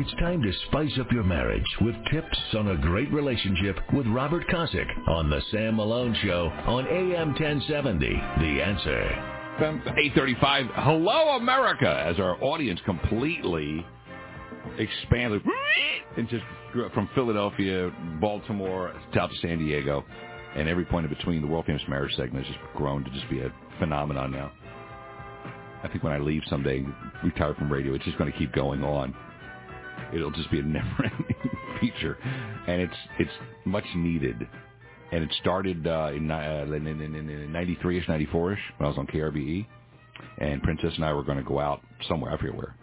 It's time to spice up your marriage with tips on a great relationship with Robert Kosick on the Sam Malone Show on AM 1070. The answer. 835. Hello, America, as our audience completely expanded and just grew up from Philadelphia, Baltimore, out to San Diego, and every point in between. The world famous marriage segment has just grown to just be a phenomenon now. I think when I leave someday, retire from radio, it's just going to keep going on. It'll just be a never-ending feature, and it's it's much needed. And it started uh, in, uh, in, in, in 93ish, 94ish when I was on KRBE, and Princess and I were going to go out somewhere, everywhere.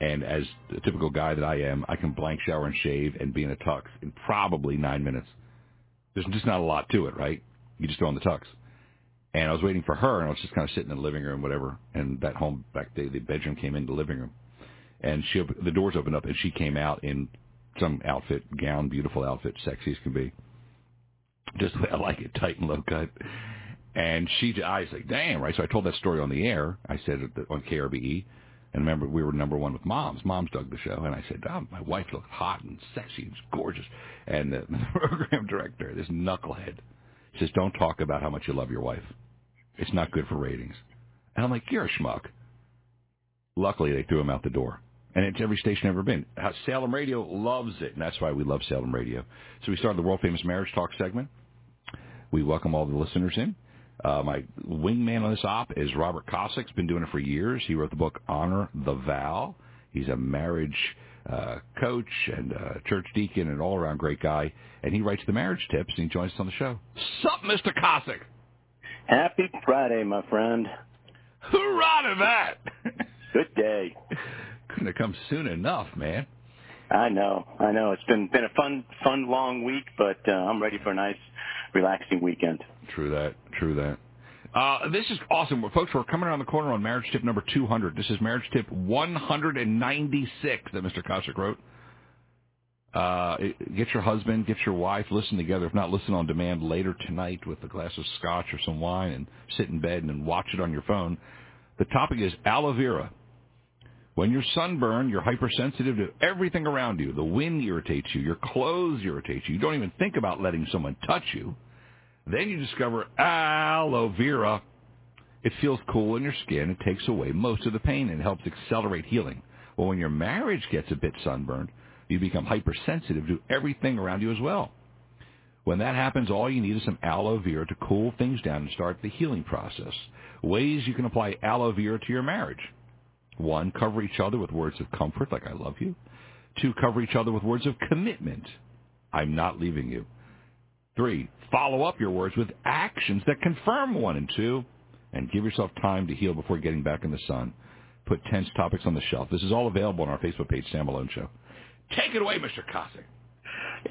And as the typical guy that I am, I can blank shower and shave and be in a tux in probably nine minutes. There's just not a lot to it, right? You just throw on the tux. And I was waiting for her, and I was just kind of sitting in the living room, whatever. And that home back day, the bedroom came into the living room, and she the doors opened up, and she came out in some outfit, gown, beautiful outfit, sexy as can be, just the way I like it, tight and low cut. And she, I was like, damn, right? So I told that story on the air. I said it on KRBE. And remember, we were number one with moms. Moms dug the show. And I said, oh, my wife looks hot and sexy and gorgeous. And the program director, this knucklehead, says, don't talk about how much you love your wife. It's not good for ratings. And I'm like, you're a schmuck. Luckily, they threw him out the door. And it's every station I've ever been. Salem Radio loves it, and that's why we love Salem Radio. So we started the world famous marriage talk segment. We welcome all the listeners in. Uh, my wingman on this op is Robert Kosick. He's been doing it for years. He wrote the book Honor the Vow. He's a marriage uh, coach and uh, church deacon and all around great guy. And he writes the marriage tips and he joins us on the show. Sup, Mr. Kosick? Happy Friday, my friend. Hurrah to that! Good day. Couldn't have come soon enough, man. I know, I know. It's been been a fun, fun long week, but uh, I'm ready for a nice, relaxing weekend. True that. True that. Uh, this is awesome. Well, folks, we're coming around the corner on marriage tip number 200. This is marriage tip 196 that Mr. Kosick wrote. Uh, get your husband, get your wife, listen together. If not, listen on demand later tonight with a glass of scotch or some wine and sit in bed and watch it on your phone. The topic is aloe vera. When you're sunburned, you're hypersensitive to everything around you. The wind irritates you. Your clothes irritate you. You don't even think about letting someone touch you. Then you discover aloe vera. It feels cool in your skin. It takes away most of the pain and helps accelerate healing. Well, when your marriage gets a bit sunburned, you become hypersensitive to everything around you as well. When that happens, all you need is some aloe vera to cool things down and start the healing process. Ways you can apply aloe vera to your marriage. One, cover each other with words of comfort, like I love you. Two, cover each other with words of commitment. I'm not leaving you. Three, follow up your words with actions that confirm one. And two, and give yourself time to heal before getting back in the sun. Put tense topics on the shelf. This is all available on our Facebook page, Sam Malone Show. Take it away, Mr. Kosick.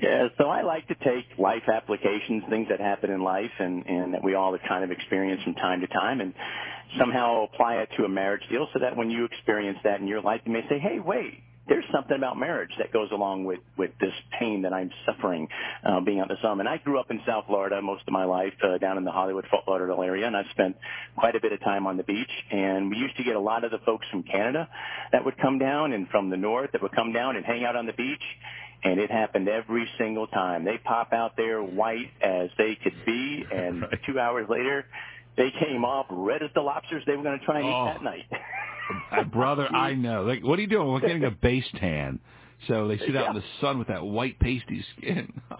Yeah, so I like to take life applications, things that happen in life and, and that we all kind of experience from time to time and somehow apply it to a marriage deal so that when you experience that in your life, you may say, hey, wait, there's something about marriage that goes along with with this pain that I'm suffering uh, being in the sun. And I grew up in South Florida most of my life, uh, down in the Hollywood Fort Lauderdale area, and I've spent quite a bit of time on the beach. And we used to get a lot of the folks from Canada that would come down, and from the north that would come down and hang out on the beach. And it happened every single time. They pop out there white as they could be, and right. two hours later, they came off red as the lobsters they were going to try and oh. eat that oh. night. brother, I know. Like, what are you doing? We're getting a base tan. So they sit out yeah. in the sun with that white pasty skin.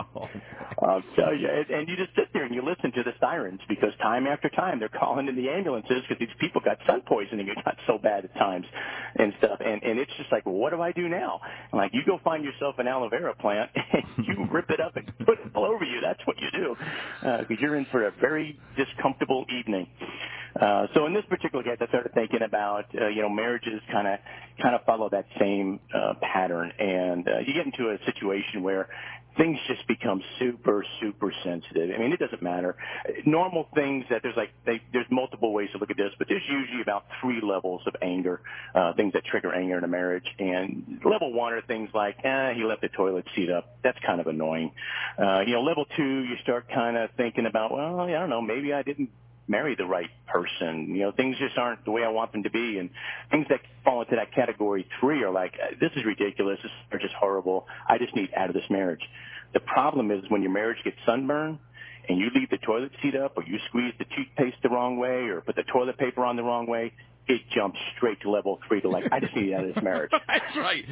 Oh, I'll tell you, and, and you just sit there and you listen to the sirens because time after time they're calling in the ambulances because these people got sun poisoning. It got so bad at times and stuff, and and it's just like, well, what do I do now? I'm like, you go find yourself an aloe vera plant and you rip it up and put it all over you. That's what you do because uh, you're in for a very discomfortable evening. Uh, so in this particular case, I started thinking about, uh, you know, marriages kind of, kind of follow that same, uh, pattern. And, you get into a situation where things just become super, super sensitive. I mean, it doesn't matter. Normal things that there's like, there's multiple ways to look at this, but there's usually about three levels of anger, uh, things that trigger anger in a marriage. And level one are things like, eh, he left the toilet seat up. That's kind of annoying. Uh, you know, level two, you start kind of thinking about, well, I don't know, maybe I didn't marry the right person. You know, things just aren't the way I want them to be, and things that fall into that category three are like, uh, this is ridiculous. This is just horrible. I just need out of this marriage. The problem is when your marriage gets sunburned and you leave the toilet seat up or you squeeze the toothpaste the wrong way or put the toilet paper on the wrong way, it jumps straight to level three to like, I just need out of this marriage. That's right.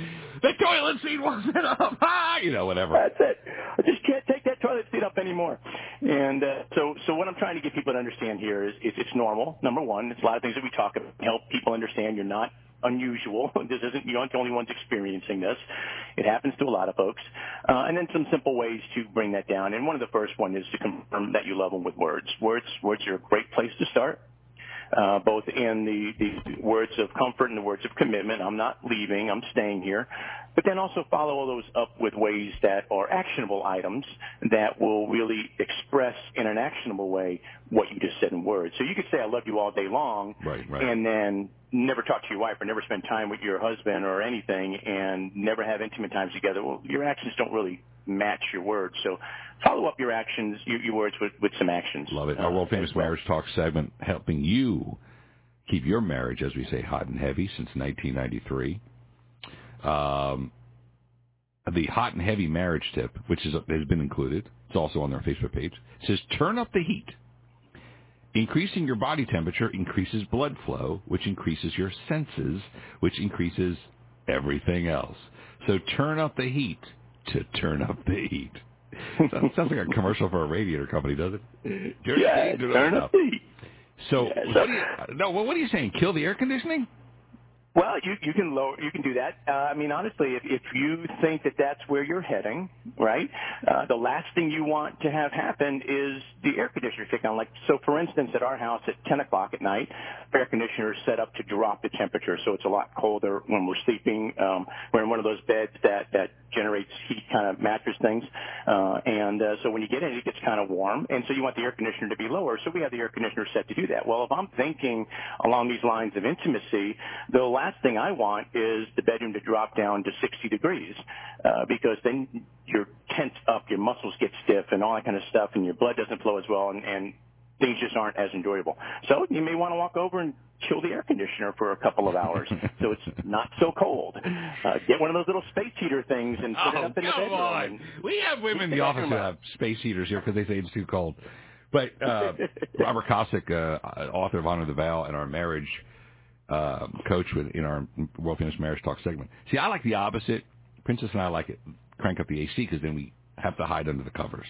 The toilet seat wasn't up. Ah, you know, whatever. That's it. I just can't take that toilet seat up anymore. And uh, so, so what I'm trying to get people to understand here is, is it's normal. Number one, it's a lot of things that we talk about. Help people understand you're not unusual. This isn't you aren't the only ones experiencing this. It happens to a lot of folks. Uh, and then some simple ways to bring that down. And one of the first one is to confirm that you love them with words. Words words are a great place to start uh, both in the, the words of comfort and the words of commitment. I'm not leaving. I'm staying here. But then also follow all those up with ways that are actionable items that will really express in an actionable way what you just said in words. So you could say, I love you all day long. Right, right. And then never talk to your wife or never spend time with your husband or anything and never have intimate times together. Well, your actions don't really match your words. So follow up your actions, your, your words with, with some actions. Love it. Uh, Our world famous well. marriage talk segment helping you keep your marriage, as we say, hot and heavy since 1993. Um, the hot and heavy marriage tip, which is, has been included, it's also on their Facebook page, says turn up the heat. Increasing your body temperature increases blood flow, which increases your senses, which increases everything else. So turn up the heat to turn up the heat. sounds, sounds like a commercial for a radiator company, does it? Turn yeah, turn up the heat. So, yeah, so what you, no, what are you saying? Kill the air conditioning? Well, you you can lower you can do that. Uh, I mean, honestly, if if you think that that's where you're heading, right? Uh, the last thing you want to have happen is the air conditioner kick on. Like so, for instance, at our house at 10 o'clock at night, air conditioner is set up to drop the temperature, so it's a lot colder when we're sleeping. Um, we're in one of those beds that that generates heat kind of mattress things, uh, and uh, so when you get in, it gets kind of warm, and so you want the air conditioner to be lower. So we have the air conditioner set to do that. Well, if I'm thinking along these lines of intimacy, the last last thing I want is the bedroom to drop down to 60 degrees uh, because then you're tense up, your muscles get stiff, and all that kind of stuff, and your blood doesn't flow as well, and, and things just aren't as enjoyable. So you may want to walk over and chill the air conditioner for a couple of hours so it's not so cold. Uh, get one of those little space heater things and put oh, it up in the bedroom. On. We have women in the office who have space heaters here because they say it's too cold. But uh, Robert Kosick, uh, author of Honor the Vow and Our Marriage, uh, coach with in our world famous marriage talk segment. See, I like the opposite. Princess and I like it. Crank up the AC because then we have to hide under the covers.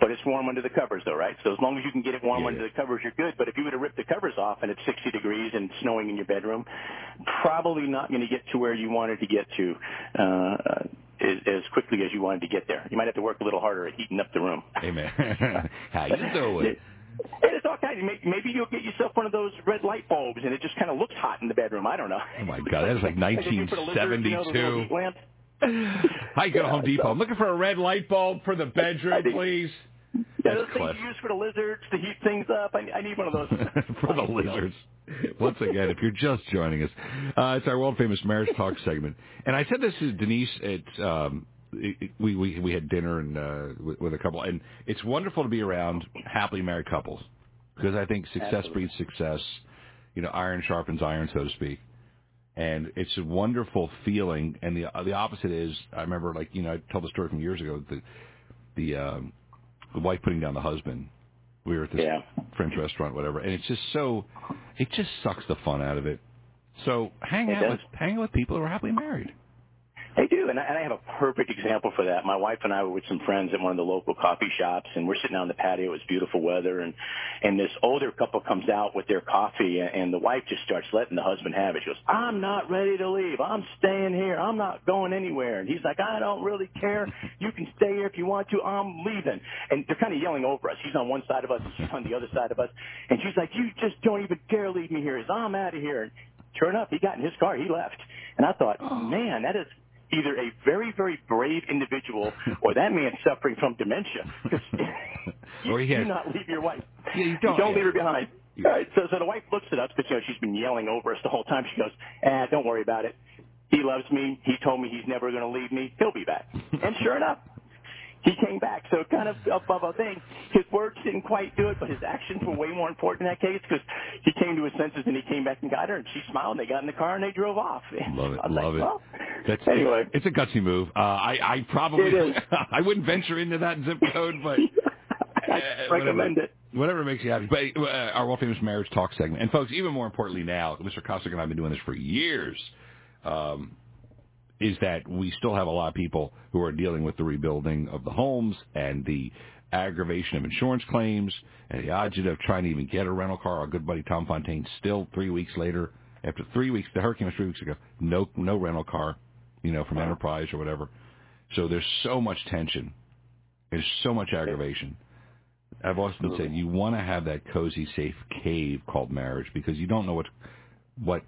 But it's warm under the covers, though, right? So as long as you can get it warm yeah. under the covers, you're good. But if you were to rip the covers off and it's 60 degrees and snowing in your bedroom, probably not going to get to where you wanted to get to uh, as, as quickly as you wanted to get there. You might have to work a little harder at heating up the room. Amen. How you doing? And it's all kinds. Maybe you'll get yourself one of those red light bulbs, and it just kind of looks hot in the bedroom. I don't know. Oh my God, that is like 1972. Hi, you go to Home Depot. I'm looking for a red light bulb for the bedroom, please. Yeah, those things you use for the lizards to heat things up. I, I need one of those. for the lizards. Once again, if you're just joining us, uh, it's our world famous marriage talk segment. And I said this to Denise at um, we we we had dinner and uh, with, with a couple, and it's wonderful to be around happily married couples because I think success Absolutely. breeds success. You know, iron sharpens iron, so to speak. And it's a wonderful feeling. And the the opposite is, I remember, like you know, I told the story from years ago. The the um, the wife putting down the husband. We were at this yeah. French restaurant, whatever, and it's just so, it just sucks the fun out of it. So hang it out does. with hang out with people who are happily married. They do, and I, and I have a perfect example for that. My wife and I were with some friends at one of the local coffee shops, and we're sitting on the patio. It was beautiful weather, and and this older couple comes out with their coffee, and the wife just starts letting the husband have it. She goes, "I'm not ready to leave. I'm staying here. I'm not going anywhere." And he's like, "I don't really care. You can stay here if you want to. I'm leaving." And they're kind of yelling over us. He's on one side of us, and she's on the other side of us, and she's like, "You just don't even dare leave me here. I'm out of here." And sure enough, he got in his car. He left, and I thought, oh. "Man, that is." Either a very, very brave individual or that man's suffering from dementia. or he has, do not leave your wife. Yeah, you don't. You don't leave her behind. All right, so, so the wife looks at us because, you know, she's been yelling over us the whole time. She goes, ah, don't worry about it. He loves me. He told me he's never going to leave me. He'll be back. and sure enough, he came back. So kind of above a thing. His words didn't quite do it, but his actions were way more important in that case because he came to his senses and he came back and got her, and she smiled. and They got in the car and they drove off. Love it, I love like, it. Well, That's anyway. It's a gutsy move. Uh, I I probably I wouldn't venture into that zip code, but I uh, recommend whatever, it. Whatever makes you happy. But uh, our world famous marriage talk segment, and folks, even more importantly now, Mr. Kosick and I have been doing this for years. Um, is that we still have a lot of people who are dealing with the rebuilding of the homes and the aggravation of insurance claims and the odds of trying to even get a rental car. Our good buddy Tom Fontaine still three weeks later, after three weeks, the hurricane was three weeks ago, no no rental car, you know, from Enterprise or whatever. So there's so much tension. There's so much aggravation. I've often been saying you want to have that cozy, safe cave called marriage because you don't know what what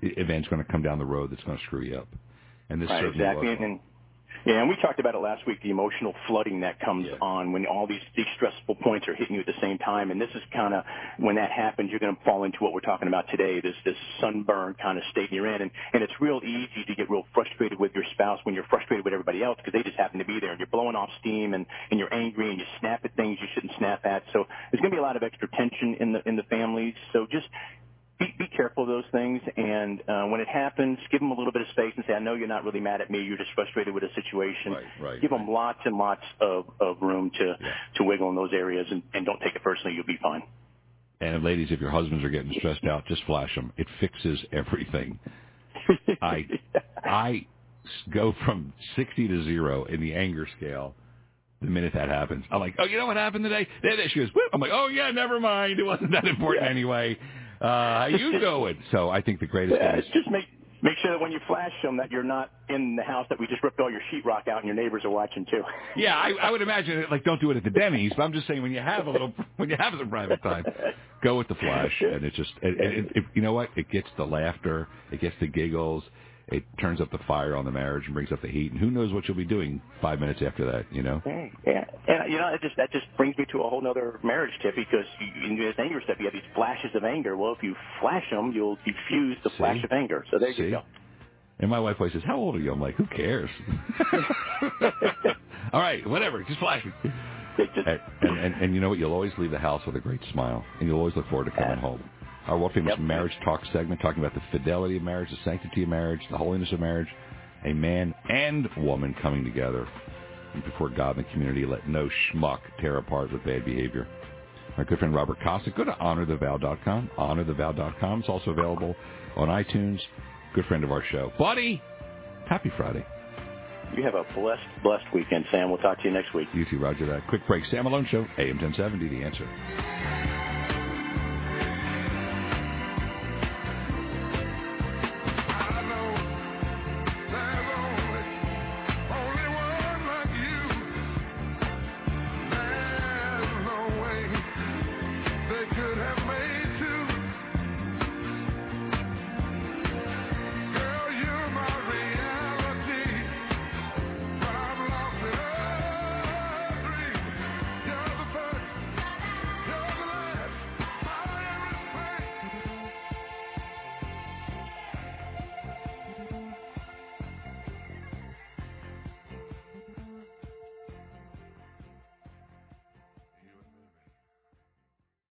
event's going to come down the road that's going to screw you up. And this Right, certainly exactly. was. And, yeah, and we talked about it last week, the emotional flooding that comes Yeah. on when all these, these stressful points are hitting you at the same time. And this is kind of when that happens, you're going to fall into what we're talking about today, this this sunburn kind of state you're in. And, and it's real easy to get real frustrated with your spouse when you're frustrated with everybody else because they just happen to be there and you're blowing off steam and, and you're angry and you snap at things you shouldn't snap at. So there's going to be a lot of extra tension in the in the families. So just be, be careful of those things. And uh, when it happens, give them a little bit of space and say, I know you're not really mad at me. You're just frustrated with a situation. Right, right, give them lots and lots of, of room to, Yeah. to wiggle in those areas and, and don't take it personally. You'll be fine. And ladies, if your husbands are getting stressed out, just flash them. It fixes everything. I, I go from sixty to zero in the anger scale the minute that happens. I'm like, oh, you know what happened today? She goes, Whoop. I'm like, oh yeah, never mind. It wasn't that important Yeah. anyway. Uh, how you going? So I think the greatest Yeah, thing is just make make sure that when you flash them that you're not in the house that we just ripped all your sheetrock out and your neighbors are watching too. Yeah, I, I would imagine it, like don't do it at the Denny's, but I'm just saying when you have a little when you have some private time, go with the flash, and it just it, it, it, you know what it gets the laughter, it gets the giggles, it turns up the fire on the marriage and brings up the heat, and who knows what you'll be doing five minutes after that, you know? Yeah, and you know, it just that just brings me to a whole other marriage tip because you, in this anger stuff, you have these flashes of anger. Well, if you flash them, you'll diffuse the See? flash of anger. So there See? you go. And my wife always says, "How old are you?" I'm like, "Who cares?" All right, whatever, just flash me. Just, And, and, and, and you know what? You'll always leave the house with a great smile, and you'll always look forward to coming Yeah. home. Our world famous Yep. marriage talk segment, talking about the fidelity of marriage, the sanctity of marriage, the holiness of marriage, a man and woman coming together before God and the community. Let no schmuck tear apart with bad behavior. Our good friend Robert Kosick, go to honorthevow.com. Honorthevow.com. It's also available on iTunes. Good friend of our show. Buddy, happy Friday. you have a blessed, blessed weekend, Sam. We'll talk to you next week. You too, Roger that. Quick break. Sam Malone Show, AM 1070, The Answer.